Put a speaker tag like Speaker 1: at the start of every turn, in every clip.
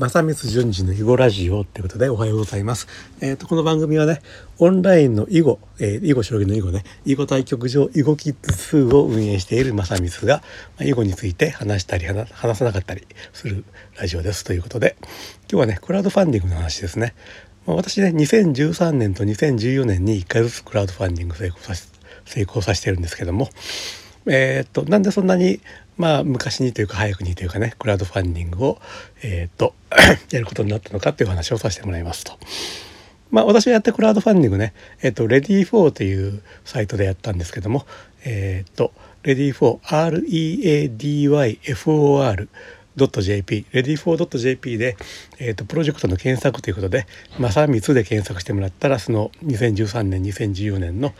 Speaker 1: 正光順次の囲碁ラジオってことでおはようございます。えっ、ー、と、この番組はね、オンラインの囲碁、えー、囲碁将棋の囲碁ね、囲碁対局場囲碁キッズ2を運営している正光が、まあ、囲碁について話したり話さなかったりするラジオですということで、今日はね、クラウドファンディングの話ですね。まあ、私ね、2013年と2014年に1回ずつクラウドファンディング成功させ、成功させてるんですけども、えっ、ー、と、なんでそんなにまあ昔にというか早くにというかねクラウドファンディングをえっ、と やることになったのかっていう話をさせてもらいますと。まあ私がやったクラウドファンディングね、えっ、ー、と、レディー4というサイトでやったんですけども、えっ、ー、と、レディー4、R-E-A-D-Y-F-O-R .jp、ready4.jp で、えーと、プロジェクトの検索ということで、まさみつで検索してもらったら、その2013年、2014年の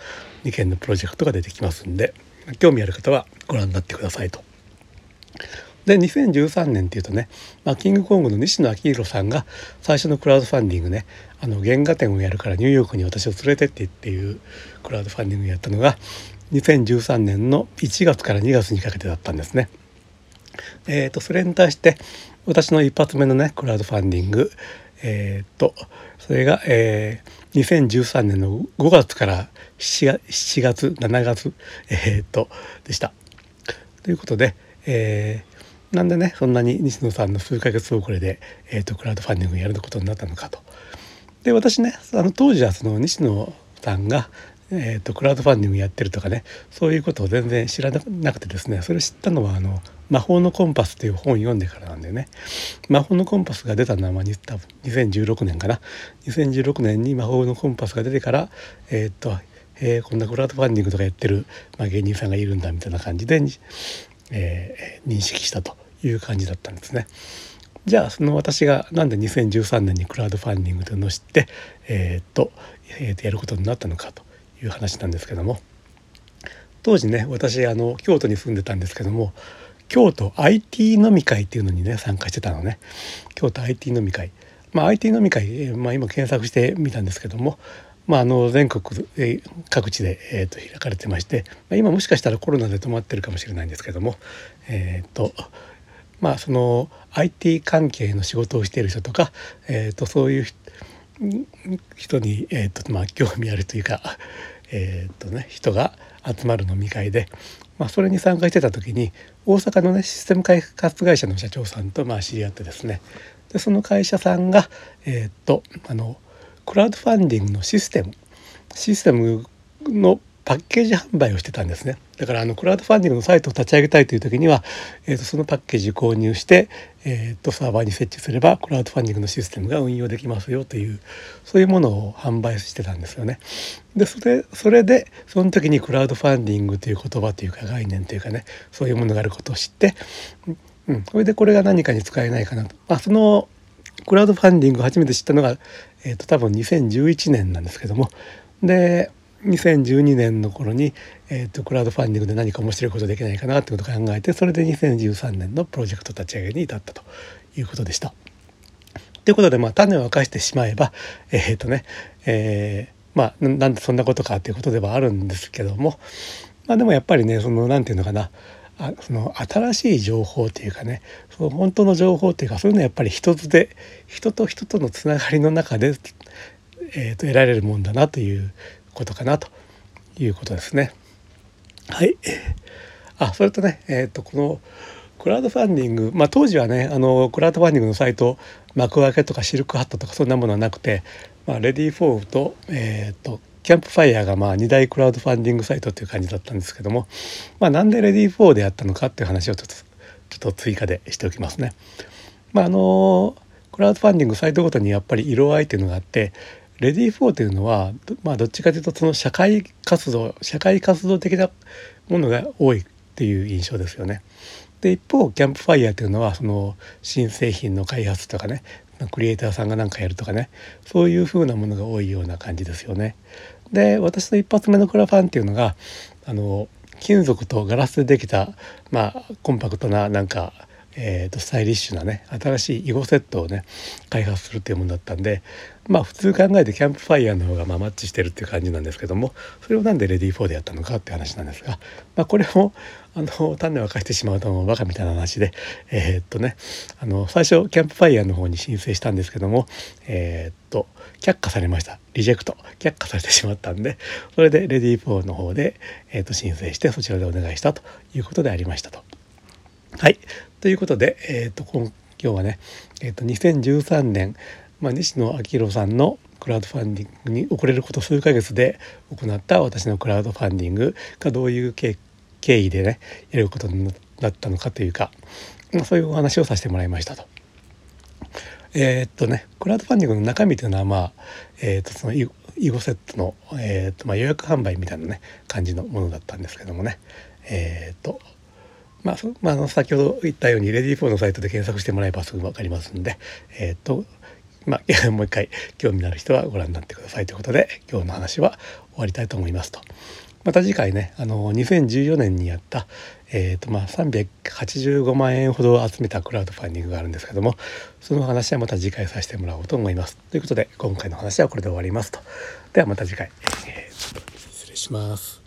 Speaker 1: 2件のプロジェクトが出てきますんで、興味ある方はご覧になってくださいと。で2013年っていうとね、まあ、キングコングの西野昭弘さんが最初のクラウドファンディングねあの原画展をやるからニューヨークに私を連れてってっていうクラウドファンディングをやったのが2013年の1月から2月にかけてだったんですね。えーと、それに対して私の一発目のねクラウドファンディングえっ、ー、とそれが、えー、2013年の5月から7月 ,7 月7月、えーとでした。ということで、えー、なんでねそんなに西野さんの数ヶ月遅れで、えーと、クラウドファンディングやることになったのかと。で私ねあの当時はその西野さんが、えーと、クラウドファンディングやってるとかねそういうことを全然知らなくてですねそれ知ったのはあの「魔法のコンパス」っていう本読んでからなんだよね。魔法のコンパスが出たのは、まあ、多分2016年かな2016年に魔法のコンパスが出てからえっ、ー、とえー、こんなクラウドファンディングとかやってる、まあ、芸人さんがいるんだみたいな感じで、えー、認識したという感じだったんですね。じゃあその私がなんで2013年にクラウドファンディングというのを知って、えー、っと,、えー、とやることになったのかという話なんですけども。当時ね私あの京都に住んでたんですけども京都 IT 飲み会っていうのにね参加してたのね。京都 IT 飲み会。まあ IT 飲み会、まあ、今検索してみたんですけどもまあ、あの全国各地で、えー、と開かれてまして、まあ、今もしかしたらコロナで止まってるかもしれないんですけども、えーとまあ、その IT 関係の仕事をしている人とか、えー、とそういう人に、えーとまあ、興味あるというか、えーとね、人が集まる飲み会で、まあ、それに参加してた時に大阪のねシステム開発会社の社長さんとまあ知り合ってですねでその会社さんがえっ、とあのクラウドファンディングのシステムシステムのパッケージ販売をしてたんですねだからあのクラウドファンディングのサイトを立ち上げたいという時には、えー、とそのパッケージ購入して、えー、とサーバーに設置すればクラウドファンディングのシステムが運用できますよというそういうものを販売してたんですよね。でそれそれでその時にクラウドファンディングという言葉というか概念というかねそういうものがあることを知って、うん、それでこれが何かに使えないかなと。まあ、そのクラウドファンディングを初めて知ったのが、えー、と多分2011年なんですけども。で2012年の頃に、えーと、クラウドファンディングで何か面白いことできないかなってことを考えてそれで2013年のプロジェクト立ち上げに至ったということでした。ということで、まあ、種を明かしてしまえばえっ、ー、とね、えー、まあなんでそんなことかということではあるんですけども。まあでもやっぱりねその何て言うのかな。あその新しい情報っていうかねその本当の情報っていうかそういうのはやっぱり人で人と人とのつながりの中で、えーと、得られるもんだなということかなということですね。はい。あそれとね、えーと、このクラウドファンディング、まあ、当時はねあのクラウドファンディングのサイト幕開けとかシルクハットとかそんなものはなくて、まあ、レディーフォーと,、えーとキャンプファイヤーがまあ2大クラウドファンディングサイトっていう感じだったんですけども、まあ、なんで READYFORでやったのかっていう話をちょっとちょっと追加でしておきますね。まあ、あのクラウドファンディングサイトごとにやっぱり色合いっていうのがあって READYFORというのは、まあ、どっちかというとその社会活動社会活動的なものが多いっていう印象ですよね。で一方キャンプファイヤーというのはその新製品の開発とかねクリエイターさんが何かやるとかねそういう風なものが多いような感じですよね。で私の一発目のクラファンっていうのがあの金属とガラスでできた、まあ、コンパクトななんか、えーと、スタイリッシュなね新しい囲碁セットをね開発するっていうものだったんでまあ普通考えてキャンプファイヤーの方がまあマッチしてるっていう感じなんですけどもそれをなんでレディー4でやったのかっていう話なんですが、まあ、これもあの種を明かしてしまうとバカみたいな話でえー、っとねあの最初キャンプファイヤーの方に申請したんですけどもえー、っと却下されましたリジェクト却下されてしまったんでそれでレディー4の方で、えー、と申請してそちらでお願いしたということでありましたと。はいということで、えー、と今今日はね、えー、と2013年、まあ、西野昭弘さんのクラウドファンディングに遅れること数ヶ月で行った私のクラウドファンディングがどういう経緯でねやることになったのかというか、まあ、そういうお話をさせてもらいましたと。えー、っとねクラウドファンディングの中身というのはまあ、えー、っとその囲碁セットの、えー、っとまあ、予約販売みたいなね感じのものだったんですけどもねえっとまあ、まあ、の先ほど言ったようにレディー4のサイトで検索してもらえばすぐ分かりますんでえっとまあ、もう一回興味のある人はご覧になってくださいということで今日の話は終わりたいと思いますと。また次回ねあの2014年にやった、えーとまあ、385万円ほど集めたクラウドファンディングがあるんですけどもその話はまた次回させてもらおうと思います。ということで今回の話はこれで終わりますと。ではまた次回、えー、失礼します。